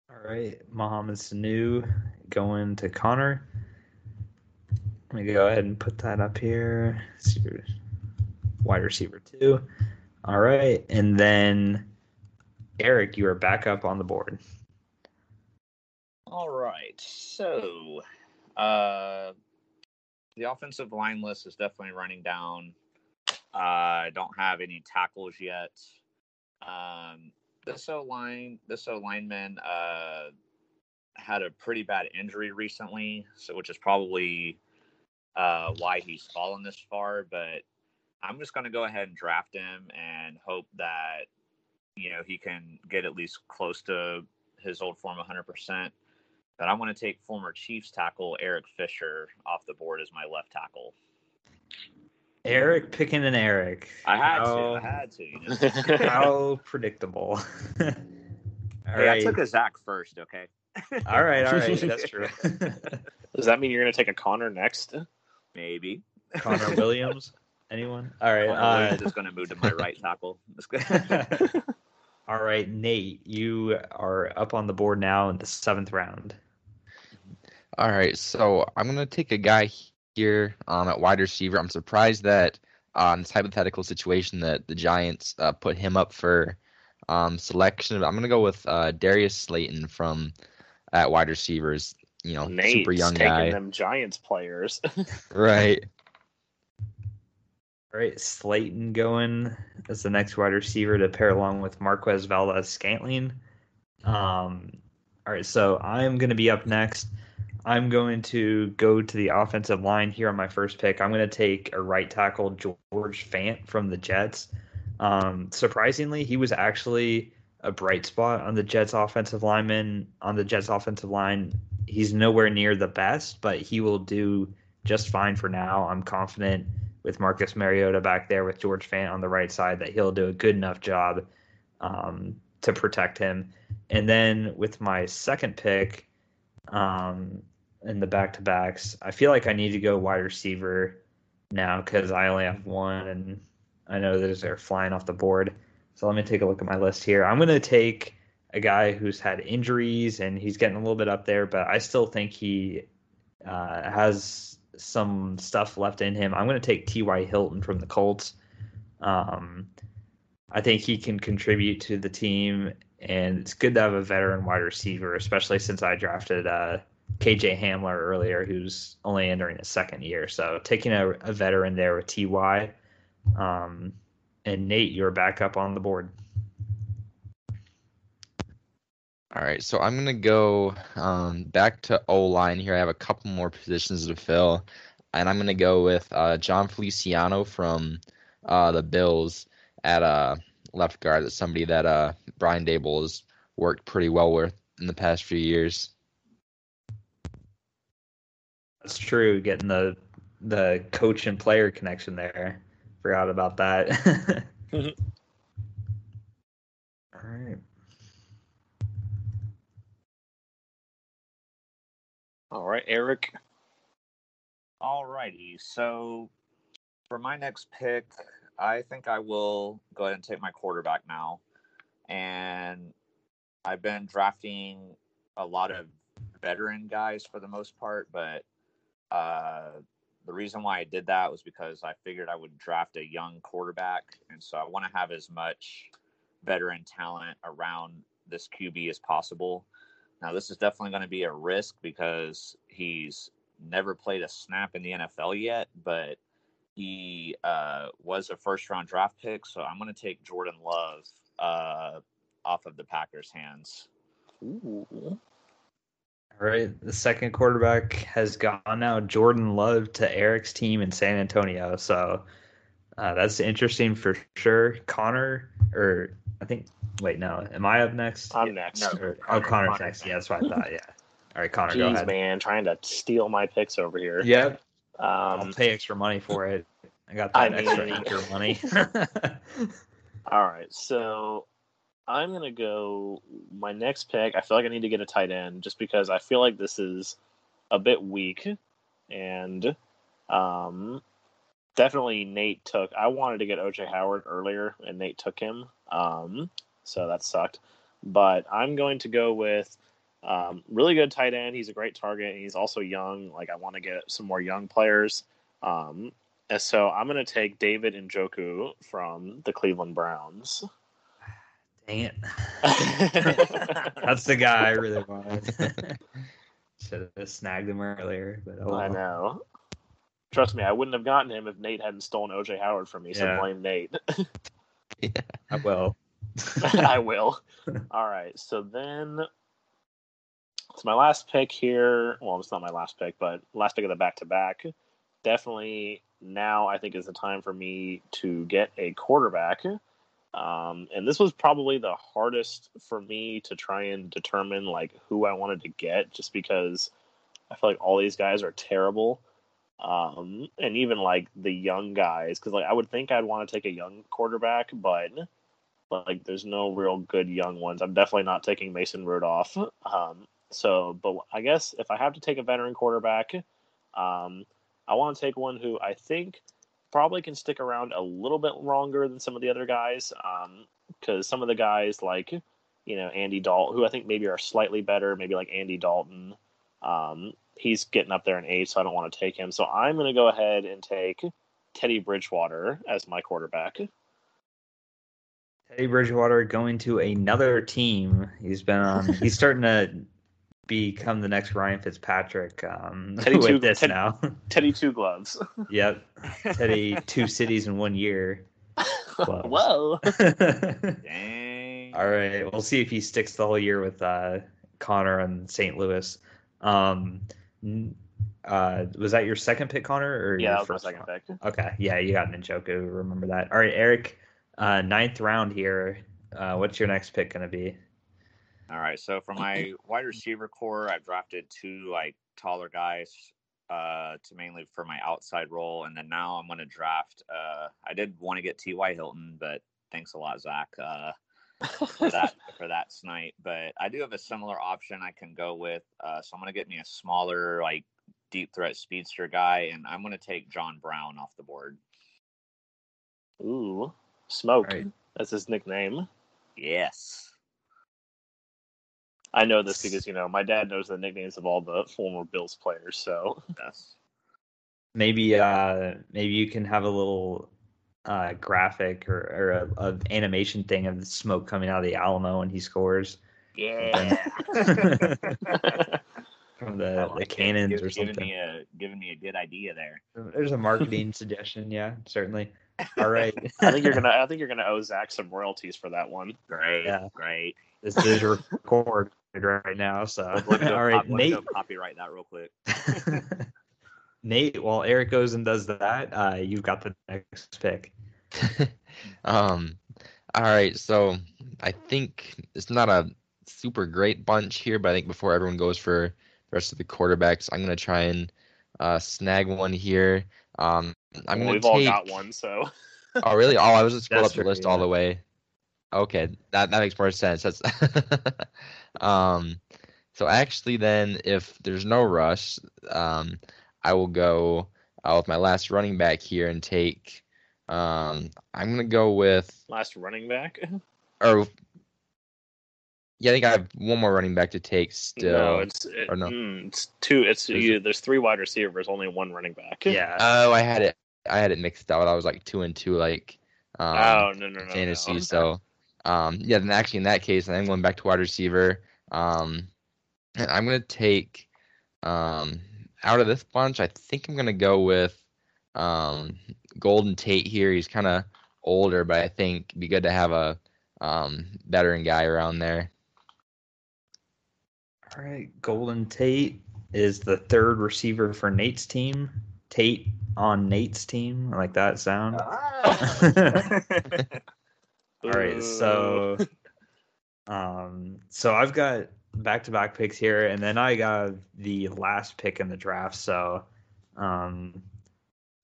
All right. Mohamed Sanu going to Connor. Let me go ahead and put that up here. Wide receiver two. All right. And then Eric, you are back up on the board. All right. So, uh, the offensive line list is definitely running down. Uh, I don't have any tackles yet. Um, this O line, this O lineman, uh, had a pretty bad injury recently, so which is probably uh, why he's fallen this far. But I'm just going to go ahead and draft him and hope that you know he can get at least close to his old form 100%. But I want to take former Chiefs tackle Eric Fisher off the board as my left tackle. Eric picking an Eric. I had how, to. I had to. You know? how predictable. all hey, right. I took a Zach first. Okay. all right. All right. That's true. Does that mean you're going to take a Connor next? Maybe. Connor Williams. Anyone? All right. Connor uh, is going to move to my right tackle. All right, Nate, you are up on the board now in the seventh round. All right, so I'm gonna take a guy here um, at wide receiver. I'm surprised that uh, in this hypothetical situation that the Giants uh, put him up for um, selection. I'm gonna go with uh, Darius Slayton from at wide receivers. You know, Nate's super young taking guy. them Giants players. right. All right, Slayton going as the next wide receiver to pair along with Marquez Valdes-Scantling. Um, all right, so I'm going to be up next. I'm going to go to the offensive line here on my first pick. I'm going to take a right tackle, George Fant from the Jets. Um, surprisingly, he was actually a bright spot on the Jets offensive lineman on the Jets offensive line. He's nowhere near the best, but he will do just fine for now. I'm confident with Marcus Mariota back there with George Fant on the right side that he'll do a good enough job um, to protect him. And then with my second pick, um, in the back to backs. I feel like I need to go wide receiver now because I only have one, and I know those are flying off the board. So let me take a look at my list here. I'm going to take a guy who's had injuries and he's getting a little bit up there, but I still think he uh, has some stuff left in him. I'm going to take T.Y. Hilton from the Colts. Um, I think he can contribute to the team, and it's good to have a veteran wide receiver, especially since I drafted uh, KJ Hamler earlier, who's only entering his second year. So taking a, a veteran there with Ty, um, and Nate, you're back up on the board. All right, so I'm gonna go um, back to O line here. I have a couple more positions to fill, and I'm gonna go with uh, Jon Feliciano from uh, the Bills at uh, left guard. That's somebody that uh, Brian Daboll has worked pretty well with in the past few years. That's true. Getting the the coach and player connection there. Forgot about that. right. All right, Eric. All righty. So for my next pick, I think I will go ahead and take my quarterback now. And I've been drafting a lot of veteran guys for the most part, but uh, the reason why I did that was because I figured I would draft a young quarterback. And so I want to have as much veteran talent around this QB as possible. Now, this is definitely going to be a risk because he's never played a snap in the NFL yet, but he uh, was a first round draft pick. So I'm going to take Jordan Love uh, off of the Packers' hands. Ooh. All right. The second quarterback has gone now. Jordan Love to Eric's team in San Antonio. So uh, that's interesting for sure. Connor, or I think, wait, no. Am I up next? I'm next. No. Or- Connor- oh, Connor's Connor. next. Yeah, that's what I thought. Yeah. All right, Connor, go ahead. man, trying to steal my picks over here. Yep. I'll Um, pay extra money for it. I got I that extra mean- anchor money. all right, so I'm gonna go. My next pick. I feel like I need to get a tight end just because I feel like this is a bit weak, and um, definitely Nate took. I wanted to get OJ Howard earlier, and Nate took him. Um, so that sucked. But I'm going to go with um, really good tight end. He's a great target, and he's also young. Like I want to get some more young players. Um, and so I'm going to take David Njoku from the Cleveland Browns. Dang it. That's the guy I really wanted. Should have snagged him earlier, but oh I know. Trust me, I wouldn't have gotten him if Nate hadn't stolen OJ Howard from me. So Yeah. blame Nate. yeah, I will. I will. All right. So then, it's my last pick here. Well, it's not my last pick, but last pick of the back to back. Definitely now, I think is the time for me to get a quarterback. Um, and this was probably the hardest for me to try and determine like who I wanted to get, just because I feel like all these guys are terrible. Um, and even like the young guys, because like I would think I'd want to take a young quarterback, but like there's no real good young ones. I'm definitely not taking Mason Rudolph. Um, so, but I guess if I have to take a veteran quarterback, um, I want to take one who I think probably can stick around a little bit longer than some of the other guys. Because some of the guys like you know Andy Dalton, who I think maybe are slightly better, maybe like Andy Dalton. Um, he's getting up there in age, so I don't want to take him. So I'm going to go ahead and take Teddy Bridgewater as my quarterback. Teddy Bridgewater going to another team. He's been on. He's starting to become the next Ryan Fitzpatrick. Um, Teddy with two- this Ted- now. Teddy Two Gloves. yep. Teddy two cities in one year. Gloves. Whoa. Dang. All right, we'll see if he sticks the whole year with uh, Connor and St. Louis. Um, uh, was that your second pick, Connor? Or Yeah, your that was my first second pick. Okay, yeah, you got Njoku. Remember that. All right, Eric, uh, ninth round here. Uh, what's your next pick gonna be? All right. So for my wide receiver core, I've drafted two like taller guys uh, to mainly for my outside role, and then now I'm going to draft. Uh, I did want to get T.Y. Hilton, but thanks a lot, Zach, uh, for that for that snipe. But I do have a similar option I can go with. Uh, so I'm going to get me a smaller like deep threat speedster guy, and I'm going to take John Brown off the board. Ooh, Smoke. Right. That's his nickname. Yes. I know this because you know my dad knows the nicknames of all the former Bills players. So Yes. Maybe, uh, maybe you can have a little uh, graphic or, or a, a animation thing of the smoke coming out of the Alamo when he scores Yeah. from the, like the cannons Give- or Giving me a giving me a good idea there. There's a marketing suggestion, yeah, certainly. All right. I think you're gonna I think you're gonna owe Zach some royalties for that one. Great, Yeah. great. This is recorded right now, so Let's look to, all right, cop- let's Nate. copyright that real quick. Nate, while Eric goes and does that, uh, you've got the next pick. um, all right. So I think it's not a super great bunch here, but I think before everyone goes for the rest of the quarterbacks, I'm gonna try and uh, snag one here. Um, I'm Well, gonna we've take. all got one, so Oh, really? Oh, I was just scroll up That's your true, list all the way. Okay, that that makes more sense. That's um so actually then if there's no rush, um I will go uh, with my last running back here and take um I'm gonna go with Last running back. or yeah, I think I have one more running back to take still. no, it's it, or no? mm, it's two. It's Is you, there's three wide receivers, only one running back. Yeah. Oh, I had it I had it mixed out. I was like two and two like um oh no no no. fantasy. no. So, um, yeah, then actually in that case, I'm going back to wide receiver. Um, and I'm gonna take, um, out of this bunch, I think I'm gonna go with, um, Golden Tate here. He's kind of older, but I think it'd be good to have a, um, veteran guy around there. All right. Golden Tate is the third receiver for Nate's team. Tate on Nate's team. I like that sound. All right, so um so I've got back-to-back picks here and then I got the last pick in the draft, so um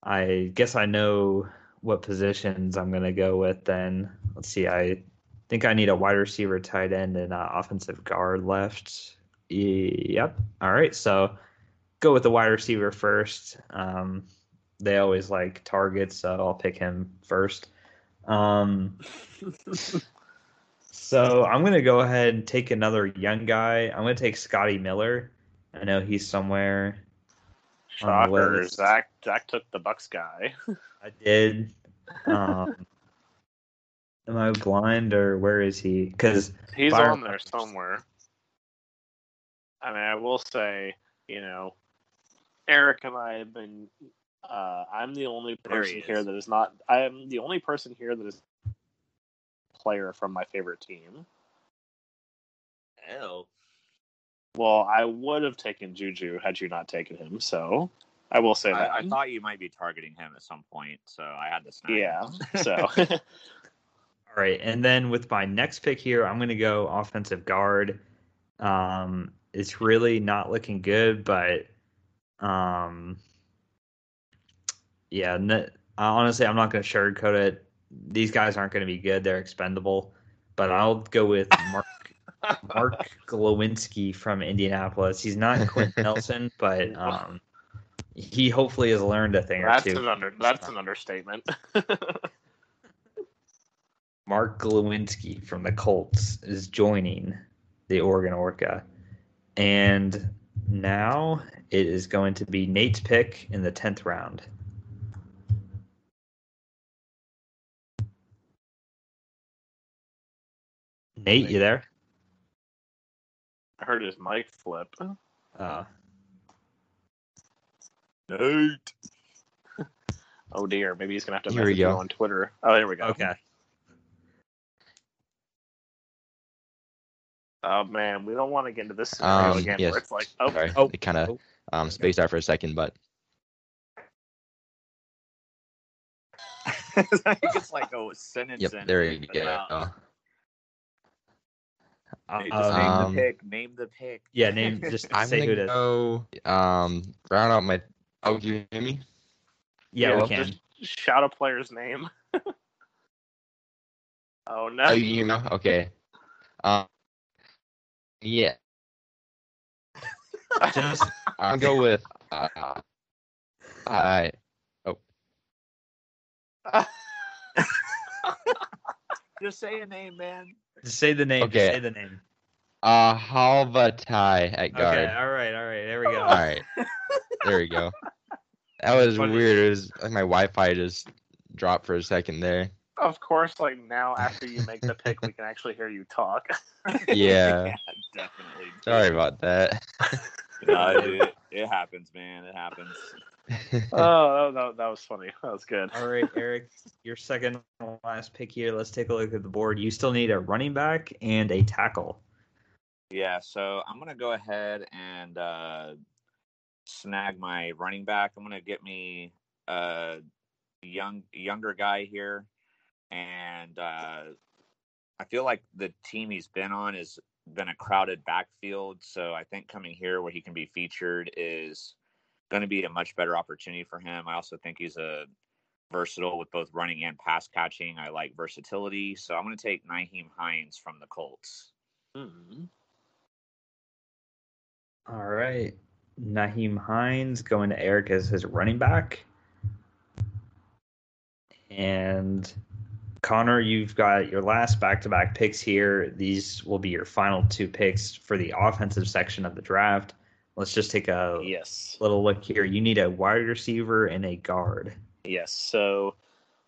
I guess I know what positions I'm going to go with then. Let's see. I think I need a wide receiver, tight end and uh, offensive guard left. Yep. All right, so go with the wide receiver first. Um they always like targets, so I'll pick him first. Um so I'm gonna go ahead and take another young guy. I'm gonna take Scotty Miller. I know he's somewhere. Shocker. Zach. Zach took the Bucs guy. I did. Um, am I blind or where is he? Because He's Fire- on there somewhere. I mean, I will say, you know, Eric and I have been. Uh, I'm the only There he person here that is not. I am the only person here that is player from my favorite team. Hell. Well, I would have taken Juju had you not taken him. So I will say that. I, I thought you might be targeting him at some point, so I had to snag him. yeah. So all right, and then with my next pick here, I'm gonna go offensive guard. Um, it's really not looking good, but um, yeah. n- honestly, I'm not gonna sugarcoat it. These guys aren't gonna be good. They're expendable. But I'll go with Mark Mark Glowinski from Indianapolis. He's not Quint Nelson, but um, he hopefully has learned a thing that's or two. an under. That's an understatement. Mark Glowinski from the Colts is joining the Oregon Orca. And now it is going to be Nate's pick in the 10th round. Nate, you there? I heard his mic flip. Uh, Nate. Oh dear, maybe he's gonna have to Here message you go. on Twitter. Oh, there we go. okay. Oh man, we don't want to get into this scenario Um, again yes. where it's like, oh, Sorry, Oh. it kind of Oh. um, spaced out for a second, but it's like a sentence. yep, in, there you but go. No. Uh, name Um, the pick. Name the pick. yeah, name just I'm say who it gonna go um, round out my. Oh, you hear me? Yeah, Yeah, we can. just shout a player's name. oh no. Oh, you know? Okay. Um, yeah, Just I'll go with. Uh, I Just say a name, man. just say the name. Okay. Just say the name. uh Halvatai at guard. Okay, all right, all right. There we go. All right, there we go. That was What is- weird. It was like my Wi-Fi just dropped for a second there. Of course, like now after you make the pick, we can actually hear you talk. Yeah. definitely. Sorry about that. No, it, it happens, man. It happens. oh, that, that was funny. That was good. All right, Eric, your second last pick here. Let's take a look at the board. You still need a running back and a tackle. Yeah, so I'm gonna go ahead and uh, snag my running back. I'm gonna get me a young younger guy here, and uh, I feel like the team he's been on has been a crowded backfield. So I think coming here where he can be featured is going to be a much better opportunity for him. I also think he's a versatile with both running and pass catching. I like versatility, so I'm going to take Nyheim Hines from the Colts. Hmm. All right. Nyheim Hines going to Eric as his running back. And Connor, you've got your last back to back picks here. These will be your final two picks for the offensive section of the draft. Let's just take a Yes. little look here. You need a wide receiver and a guard. Yes. So,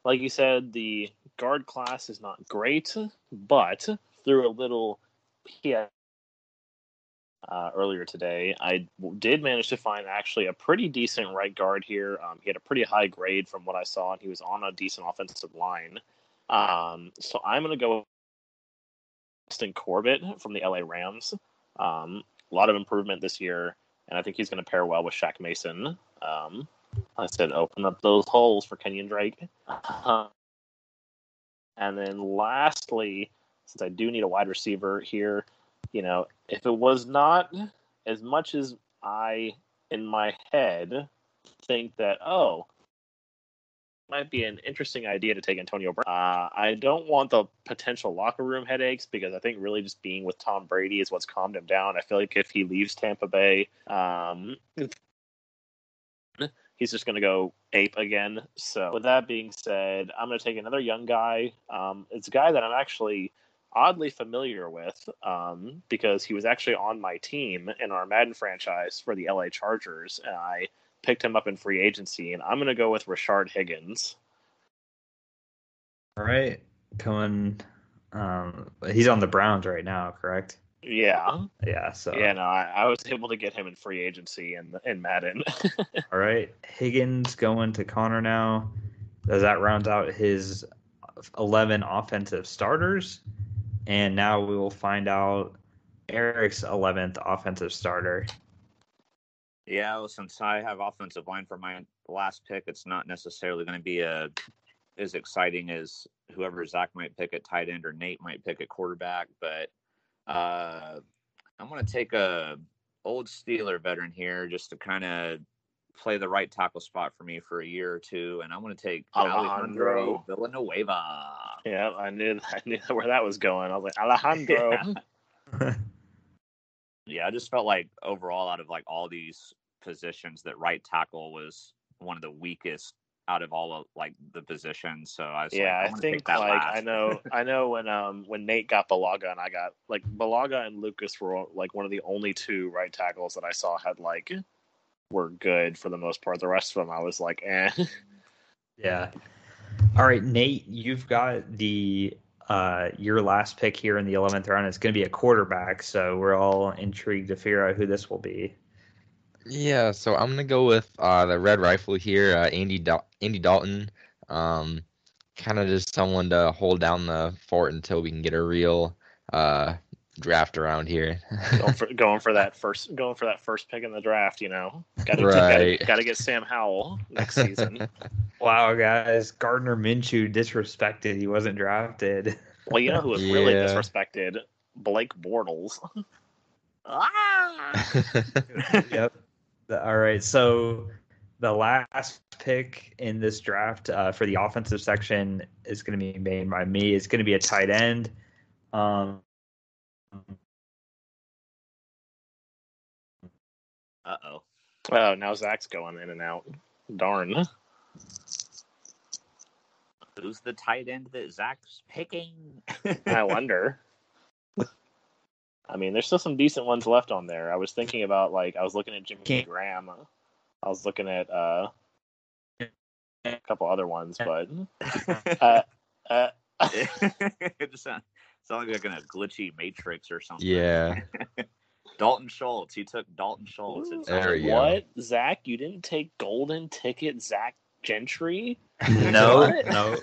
like you said, the guard class is not great, but through a little PS uh, earlier today, I did manage to find actually a pretty decent right guard here. Um, he had a pretty high grade from what I saw, and he was on a decent offensive line. Um, so I'm going to go Austin Corbett from the LA Rams. Um, a lot of improvement this year, and I think he's going to pair well with Shaq Mason. Um, I said, open up those holes for Kenyon Drake. Uh, and then lastly, since I do need a wide receiver here, you know, if it was not as much as I, in my head, think that, oh, might be an interesting idea to take Antonio Brown. Uh, I don't want the potential locker room headaches because I think really just being with Tom Brady is what's calmed him down. I feel like if he leaves Tampa Bay, um, he's just going to go ape again. So, with that being said, I'm going to take another young guy. Um, it's a guy that I'm actually oddly familiar with um, because he was actually on my team in our Madden franchise for the LA Chargers, and I picked him up in free agency. And I'm going to go with Rashard Higgins. All right. Coming um he's on the Browns right now, correct? Yeah, Yeah, so yeah. No, I, I was able to get him in free agency in in Madden. all right. Higgins going to Connor now. Does that round out his 11 offensive starters? And now we will find out Eric's 11th offensive starter. Yeah, well, since I have offensive line for my last pick, it's not necessarily going to be a as exciting as whoever Zach might pick at tight end or Nate might pick at quarterback. But uh, I'm going to take a old Steeler veteran here just to kind of play the right tackle spot for me for a year or two, and I'm going to take Alejandro. Alejandro Villanueva. yeah, I knew I knew where that was going. I was like Alejandro. Yeah. Yeah, I just felt like overall, out of like all these positions, that right tackle was one of the weakest out of all of like the positions. So I was Yeah, like, I'm I think that like last. I know I know when um when Nate got Bulaga and I got like Bulaga and Lucas were like one of the only two right tackles that I saw had like were good for the most part. The rest of them I was like, eh. Yeah. All right, Nate, you've got the uh your last pick here in the 11th round. It's going to be a quarterback, so we're all intrigued to figure out who this will be. Yeah, so I'm gonna go with uh, the red rifle here, uh, Andy Dal- Andy Dalton. Um, kind of just someone to hold down the fort until we can get a real uh, draft around here. going for going for that first going for that first pick in the draft, you know. Gotta Right. gotta, gotta get Sam Howell next season. Wow, guys, Gardner Minshew disrespected. He wasn't drafted. well, you know who was really disrespected? Blake Bortles. ah! yep. The- All right. So the last pick in this draft uh, for the offensive section is going to be made by me. It's going to be a tight end. Um, Uh oh. Oh, now Zach's going in and out. Darn. Who's the tight end that Zach's picking? I wonder. I mean, there's still some decent ones left on there. I was thinking about like I was looking at Jimmy Can't- Graham. I was looking at uh, a couple other ones, but uh, uh, it just sounds, sounds like in a glitchy matrix or something. yeah, Dalton Schultz. He took Dalton Schultz. It There sounds we go. what Zach? You didn't take golden ticket Zach Gentry? no, no.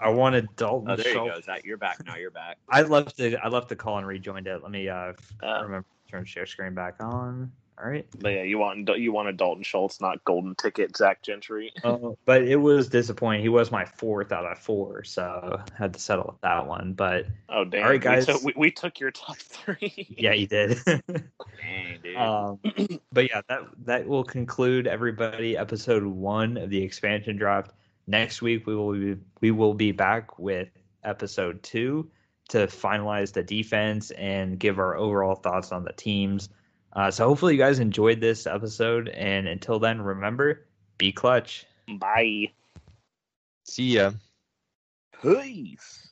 I wanted Dalton Oh, there you go. Zach, you're back now. You're back. I left the I left the call and rejoined it. Let me uh, Uh. remember turn share screen back on. All right. But yeah, you want you wanted Dalton Schultz, not golden ticket Zach Gentry. Oh, but it was disappointing. He was my fourth out of four, so I had to settle with that one. But Oh damn! All right, guys. We took, we, we took your top three. yeah, you did. Dang, dude. um, but yeah, that that will conclude everybody episode one of the expansion draft. next week we will be we will be back with episode two to finalize the defense and give our overall thoughts on the teams. Uh, so hopefully you guys enjoyed this episode, and until then, remember be clutch. Bye. See ya. Peace.